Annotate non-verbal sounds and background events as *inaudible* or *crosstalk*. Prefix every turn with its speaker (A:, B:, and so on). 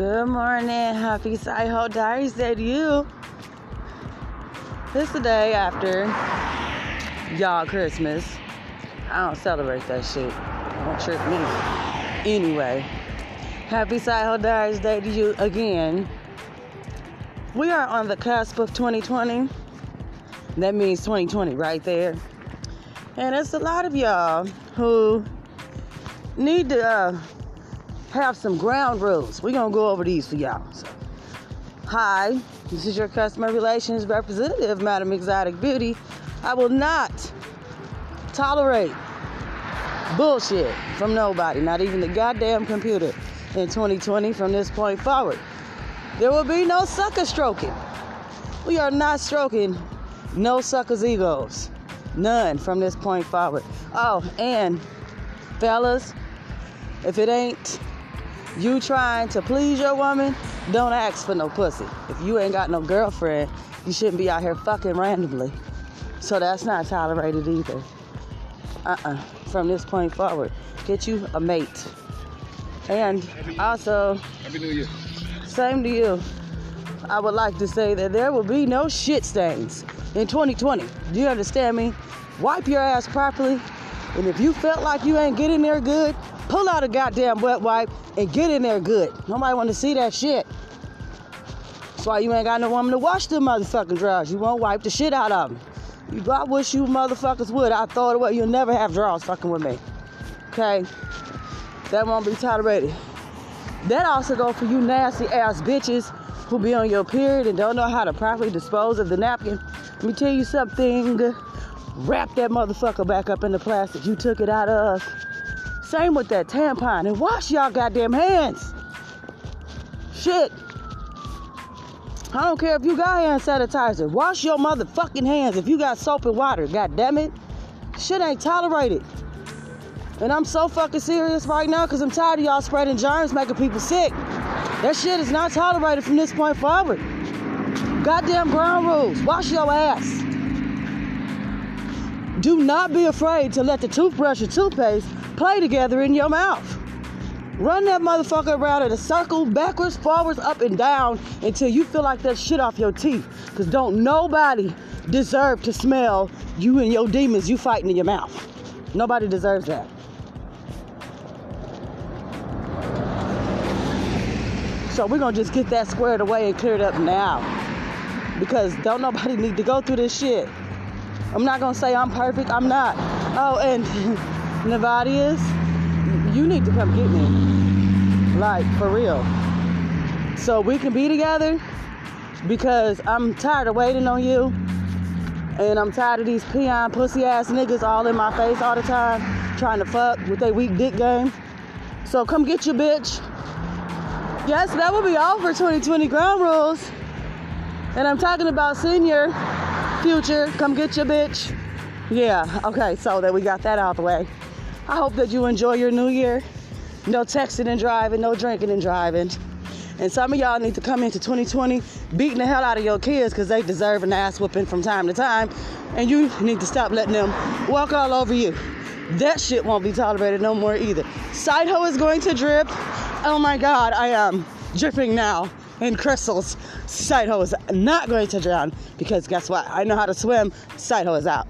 A: Good morning. Happy Psycho Diaries Day to you. This is the day after y'all Christmas. I don't celebrate that shit. Don't trick me. Anyway, happy Psycho Diaries Day to you again. We are on the cusp of 2020. That means 2020 right there. And it's a lot of y'all who need to uh, have some ground rules. We're gonna go over these for y'all. So, hi, this is your customer relations representative, Madam Exotic Beauty. I will not tolerate bullshit from nobody, not even the goddamn computer in 2020 from this point forward. There will be no sucker stroking. We are not stroking no suckers' egos. None from this point forward. Oh, and fellas, if it ain't you trying to please your woman, don't ask for no pussy. If you ain't got no girlfriend, you shouldn't be out here fucking randomly. So that's not tolerated either. Uh-uh. From this point forward, get you a mate. And also,
B: Happy New Year.
A: same to you. I would like to say that there will be no shit stains in 2020. Do you understand me? Wipe your ass properly. And if you felt like you ain't getting there good, pull out a goddamn wet wipe and get in there good. Nobody want to see that shit. That's why you ain't got no woman to wash the motherfucking drawers. You won't wipe the shit out of them. You, I wish you motherfuckers would. I thought away. You'll never have drawers fucking with me. Okay? That won't be tolerated. That also go for you nasty ass bitches who be on your period and don't know how to properly dispose of the napkin. Let me tell you something. Wrap that motherfucker back up in the plastic you took it out of. Us. Same with that tampon. And wash y'all goddamn hands. Shit. I don't care if you got hand sanitizer. Wash your motherfucking hands if you got soap and water. God damn it. Shit ain't tolerated. And I'm so fucking serious right now because I'm tired of y'all spreading germs, making people sick. That shit is not tolerated from this point forward. Goddamn ground rules. Wash your ass. Do not be afraid to let the toothbrush and toothpaste play together in your mouth. Run that motherfucker around in a circle, backwards, forwards, up and down until you feel like that shit off your teeth. Cause don't nobody deserve to smell you and your demons you fighting in your mouth. Nobody deserves that. So we're gonna just get that squared away and cleared up now. Because don't nobody need to go through this shit. I'm not gonna say I'm perfect, I'm not. Oh, and *laughs* Nevadias, you need to come get me. Like, for real. So we can be together because I'm tired of waiting on you. And I'm tired of these peon pussy ass niggas all in my face all the time trying to fuck with their weak dick game. So come get your bitch. Yes, that will be all for 2020 ground rules. And I'm talking about senior future. Come get your bitch. Yeah, okay, so that we got that out the way. I hope that you enjoy your new year. No texting and driving, no drinking and driving. And some of y'all need to come into 2020 beating the hell out of your kids because they deserve an ass whooping from time to time. And you need to stop letting them walk all over you. That shit won't be tolerated no more either. Side hoe is going to drip. Oh my god, I am dripping now and crystals, sight is not going to drown because guess what? I know how to swim, sight is out.